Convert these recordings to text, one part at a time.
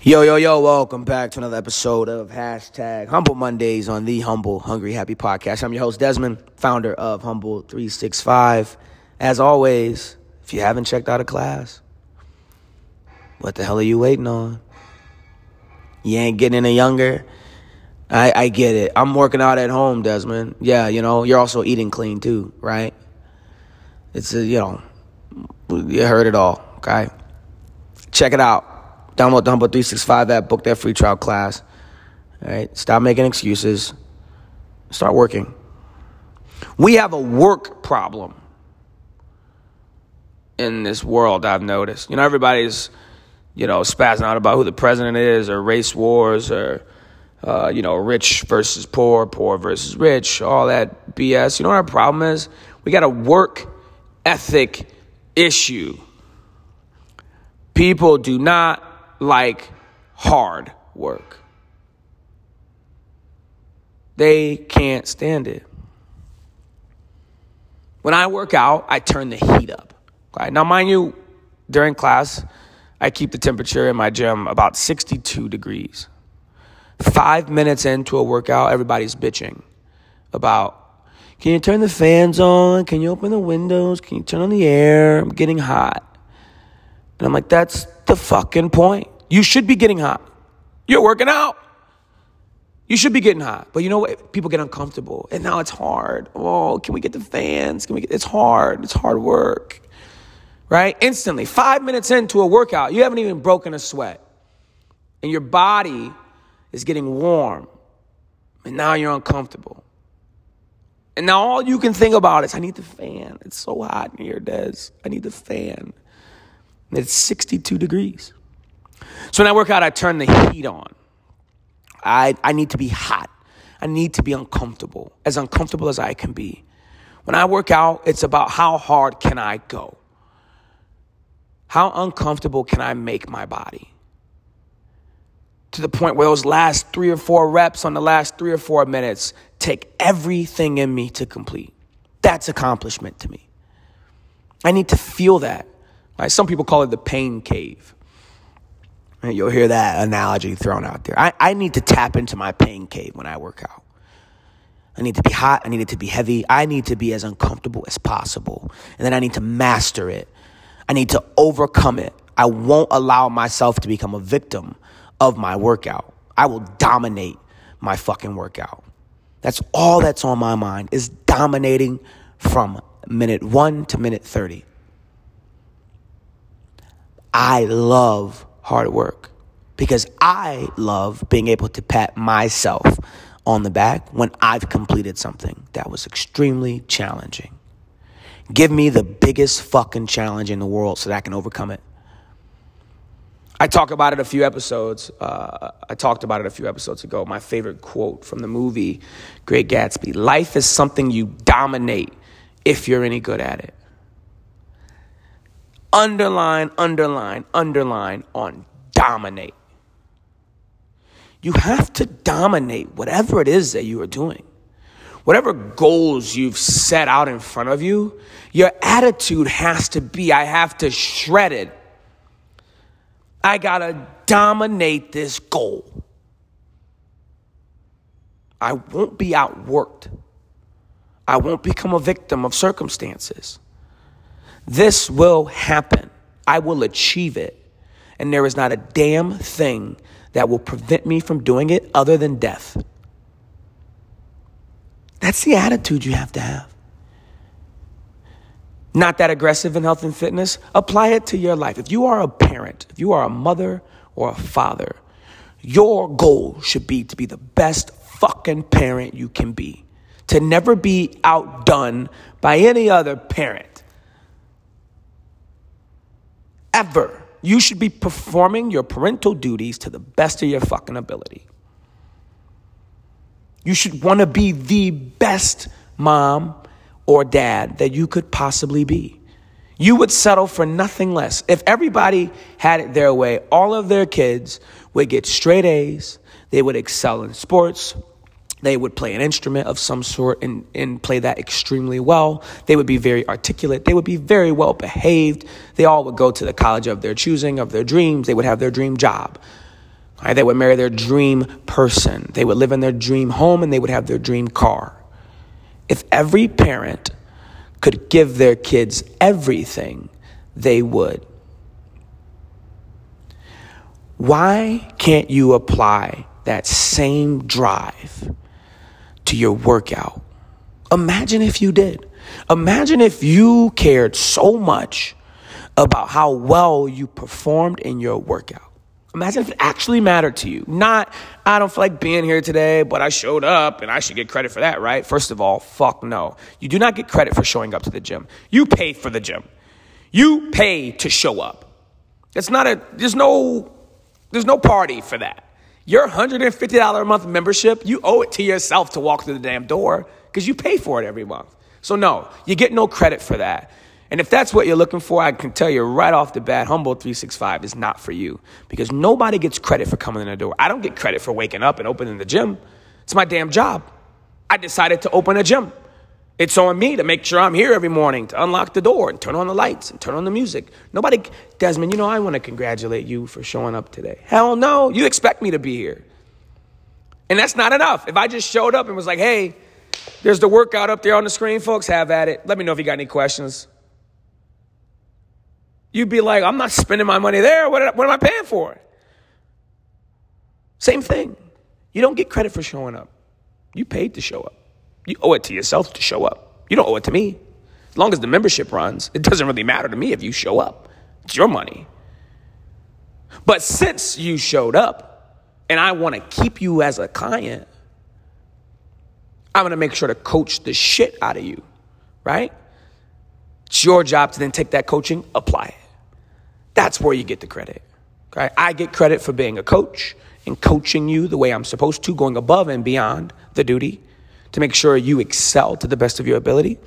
Yo, yo, yo, welcome back to another episode of hashtag Humble Mondays on the Humble Hungry Happy Podcast. I'm your host, Desmond, founder of Humble 365. As always, if you haven't checked out a class, what the hell are you waiting on? You ain't getting any younger. I, I get it. I'm working out at home, Desmond. Yeah, you know, you're also eating clean too, right? It's a, you know, you heard it all, okay? Check it out. Download the Humble 365 app, book that free trial class. All right, stop making excuses. Start working. We have a work problem in this world, I've noticed. You know, everybody's, you know, spazzing out about who the president is or race wars or, uh, you know, rich versus poor, poor versus rich, all that BS. You know what our problem is? We got a work ethic issue. People do not like hard work. They can't stand it. When I work out, I turn the heat up. Now, mind you, during class, I keep the temperature in my gym about 62 degrees. Five minutes into a workout, everybody's bitching about can you turn the fans on? Can you open the windows? Can you turn on the air? I'm getting hot. And I'm like, that's the fucking point. You should be getting hot. You're working out. You should be getting hot. But you know what? People get uncomfortable. And now it's hard. Oh, can we get the fans? Can we get it's hard. It's hard work. Right? Instantly. Five minutes into a workout, you haven't even broken a sweat. And your body is getting warm. And now you're uncomfortable. And now all you can think about is, I need the fan. It's so hot in here, Des. I need the fan. It's 62 degrees. So when I work out, I turn the heat on. I, I need to be hot. I need to be uncomfortable, as uncomfortable as I can be. When I work out, it's about how hard can I go? How uncomfortable can I make my body? To the point where those last three or four reps on the last three or four minutes take everything in me to complete. That's accomplishment to me. I need to feel that. Right? Some people call it the pain cave. You'll hear that analogy thrown out there. I, I need to tap into my pain cave when I work out. I need to be hot. I need it to be heavy. I need to be as uncomfortable as possible. And then I need to master it. I need to overcome it. I won't allow myself to become a victim of my workout. I will dominate my fucking workout. That's all that's on my mind is dominating from minute one to minute 30. I love hard work because I love being able to pat myself on the back when I've completed something that was extremely challenging. Give me the biggest fucking challenge in the world so that I can overcome it. I talk about it a few episodes. Uh, I talked about it a few episodes ago. My favorite quote from the movie Great Gatsby Life is something you dominate if you're any good at it underline, underline, underline on dominate. You have to dominate whatever it is that you are doing. Whatever goals you've set out in front of you, your attitude has to be I have to shred it. I gotta dominate this goal. I won't be outworked. I won't become a victim of circumstances. This will happen. I will achieve it. And there is not a damn thing that will prevent me from doing it other than death. That's the attitude you have to have. Not that aggressive in health and fitness. Apply it to your life. If you are a parent, if you are a mother or a father, your goal should be to be the best fucking parent you can be, to never be outdone by any other parent. Ever. You should be performing your parental duties to the best of your fucking ability. You should want to be the best mom or dad that you could possibly be. You would settle for nothing less. If everybody had it their way, all of their kids would get straight A's, they would excel in sports, they would play an instrument of some sort and, and play that extremely well. They would be very articulate. They would be very well behaved. They all would go to the college of their choosing, of their dreams. They would have their dream job. Right? They would marry their dream person. They would live in their dream home and they would have their dream car. If every parent could give their kids everything, they would. Why can't you apply that same drive to your workout? Imagine if you did. Imagine if you cared so much about how well you performed in your workout. Imagine if it actually mattered to you. Not, I don't feel like being here today, but I showed up and I should get credit for that, right? First of all, fuck no. You do not get credit for showing up to the gym. You pay for the gym. You pay to show up. It's not a, there's no, there's no party for that. Your $150 a month membership, you owe it to yourself to walk through the damn door because you pay for it every month. So no, you get no credit for that. And if that's what you're looking for, I can tell you right off the bat, Humble 365 is not for you because nobody gets credit for coming in the door. I don't get credit for waking up and opening the gym. It's my damn job. I decided to open a gym. It's on me to make sure I'm here every morning to unlock the door and turn on the lights and turn on the music. Nobody, Desmond, you know, I want to congratulate you for showing up today. Hell no, you expect me to be here. And that's not enough. If I just showed up and was like, hey, there's the workout up there on the screen, folks, have at it. Let me know if you got any questions you'd be like, I'm not spending my money there. What, what am I paying for? Same thing. You don't get credit for showing up. You paid to show up. You owe it to yourself to show up. You don't owe it to me. As long as the membership runs, it doesn't really matter to me if you show up. It's your money. But since you showed up and I want to keep you as a client, I'm going to make sure to coach the shit out of you, right? It's your job to then take that coaching, apply it. That's where you get the credit. Okay? I get credit for being a coach and coaching you the way I'm supposed to, going above and beyond the duty to make sure you excel to the best of your ability.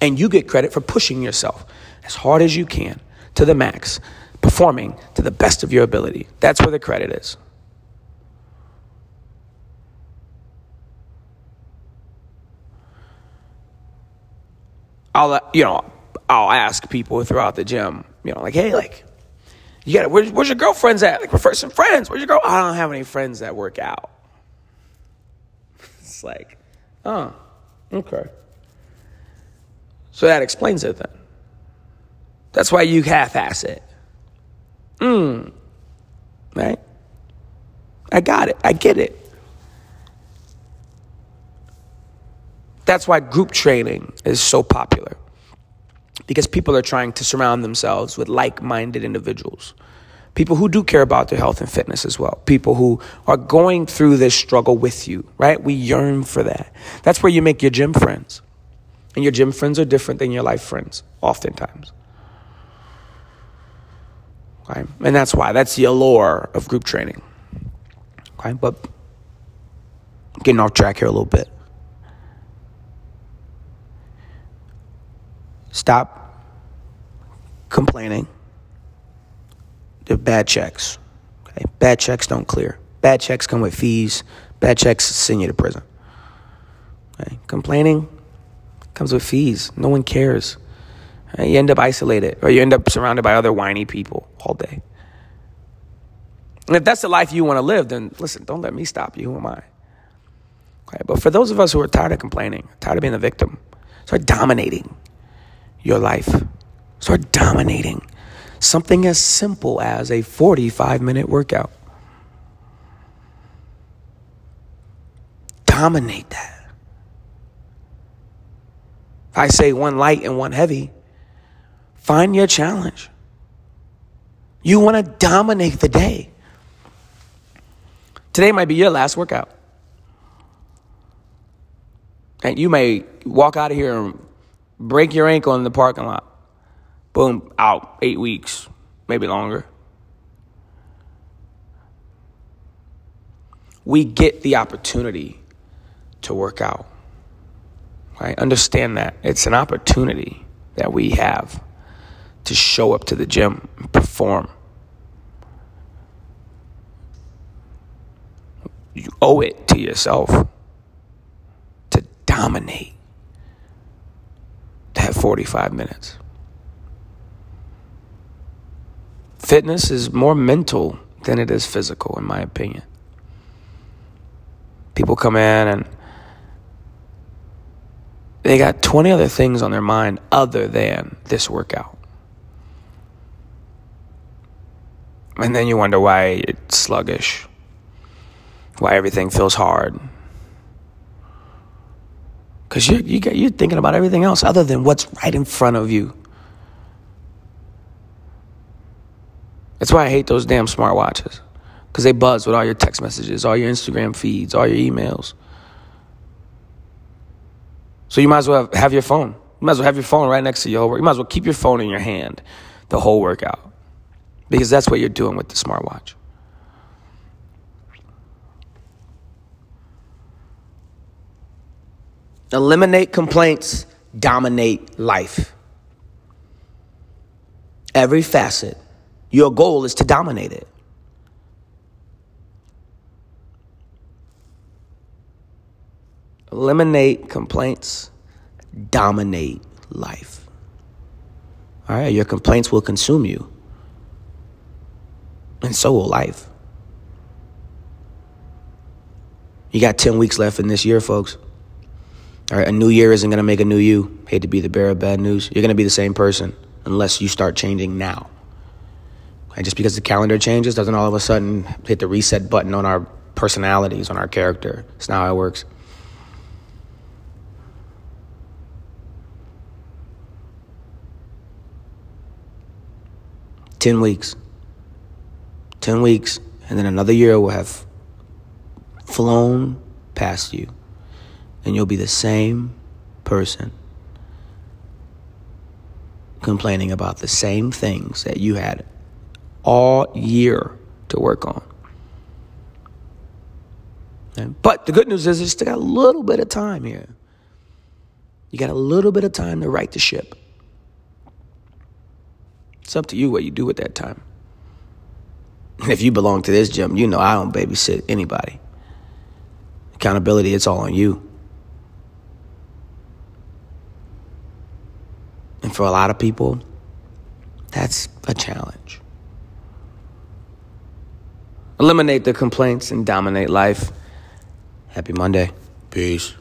And you get credit for pushing yourself as hard as you can to the max, performing to the best of your ability. That's where the credit is. I'll, uh, you know, I'll ask people throughout the gym, you know, like, hey, like, you got where's, where's your girlfriends at? Like, first some friends. Where's your girl? I don't have any friends that work out. Like, oh, okay. So that explains it then. That's why you half-ass it. Hmm. Right? I got it. I get it. That's why group training is so popular because people are trying to surround themselves with like minded individuals. People who do care about their health and fitness as well. People who are going through this struggle with you, right? We yearn for that. That's where you make your gym friends. And your gym friends are different than your life friends, oftentimes. Okay? And that's why. That's the allure of group training. Okay? But getting off track here a little bit. Stop complaining. They're bad checks. Okay? Bad checks don't clear. Bad checks come with fees. Bad checks send you to prison. Okay? Complaining comes with fees. No one cares. Okay? You end up isolated or you end up surrounded by other whiny people all day. And if that's the life you want to live, then listen, don't let me stop you. Who am I? Okay, but for those of us who are tired of complaining, tired of being a victim, start dominating your life. Start dominating something as simple as a 45 minute workout. Dominate that. If I say one light and one heavy, find your challenge. You want to dominate the day. Today might be your last workout. And you may walk out of here and break your ankle in the parking lot. Boom, out eight weeks, maybe longer. We get the opportunity to work out. Right? Understand that. It's an opportunity that we have to show up to the gym and perform. You owe it to yourself to dominate that 45 minutes. Fitness is more mental than it is physical, in my opinion. People come in and they got 20 other things on their mind other than this workout. And then you wonder why it's sluggish, why everything feels hard. Because you, you you're thinking about everything else other than what's right in front of you. That's why I hate those damn smartwatches. Because they buzz with all your text messages, all your Instagram feeds, all your emails. So you might as well have your phone. You might as well have your phone right next to your whole work. You might as well keep your phone in your hand the whole workout. Because that's what you're doing with the smartwatch. Eliminate complaints, dominate life. Every facet. Your goal is to dominate it. Eliminate complaints, dominate life. All right, your complaints will consume you, and so will life. You got 10 weeks left in this year, folks. All right, a new year isn't going to make a new you. Hate to be the bearer of bad news. You're going to be the same person unless you start changing now. And just because the calendar changes doesn't all of a sudden hit the reset button on our personalities, on our character. It's not how it works. Ten weeks. Ten weeks, and then another year will have flown past you, and you'll be the same person complaining about the same things that you had all year to work on. But the good news is you still got a little bit of time here. You got a little bit of time to right the ship. It's up to you what you do with that time. If you belong to this gym, you know I don't babysit anybody. Accountability, it's all on you. And for a lot of people, that's a challenge. Eliminate the complaints and dominate life. Happy Monday. Peace.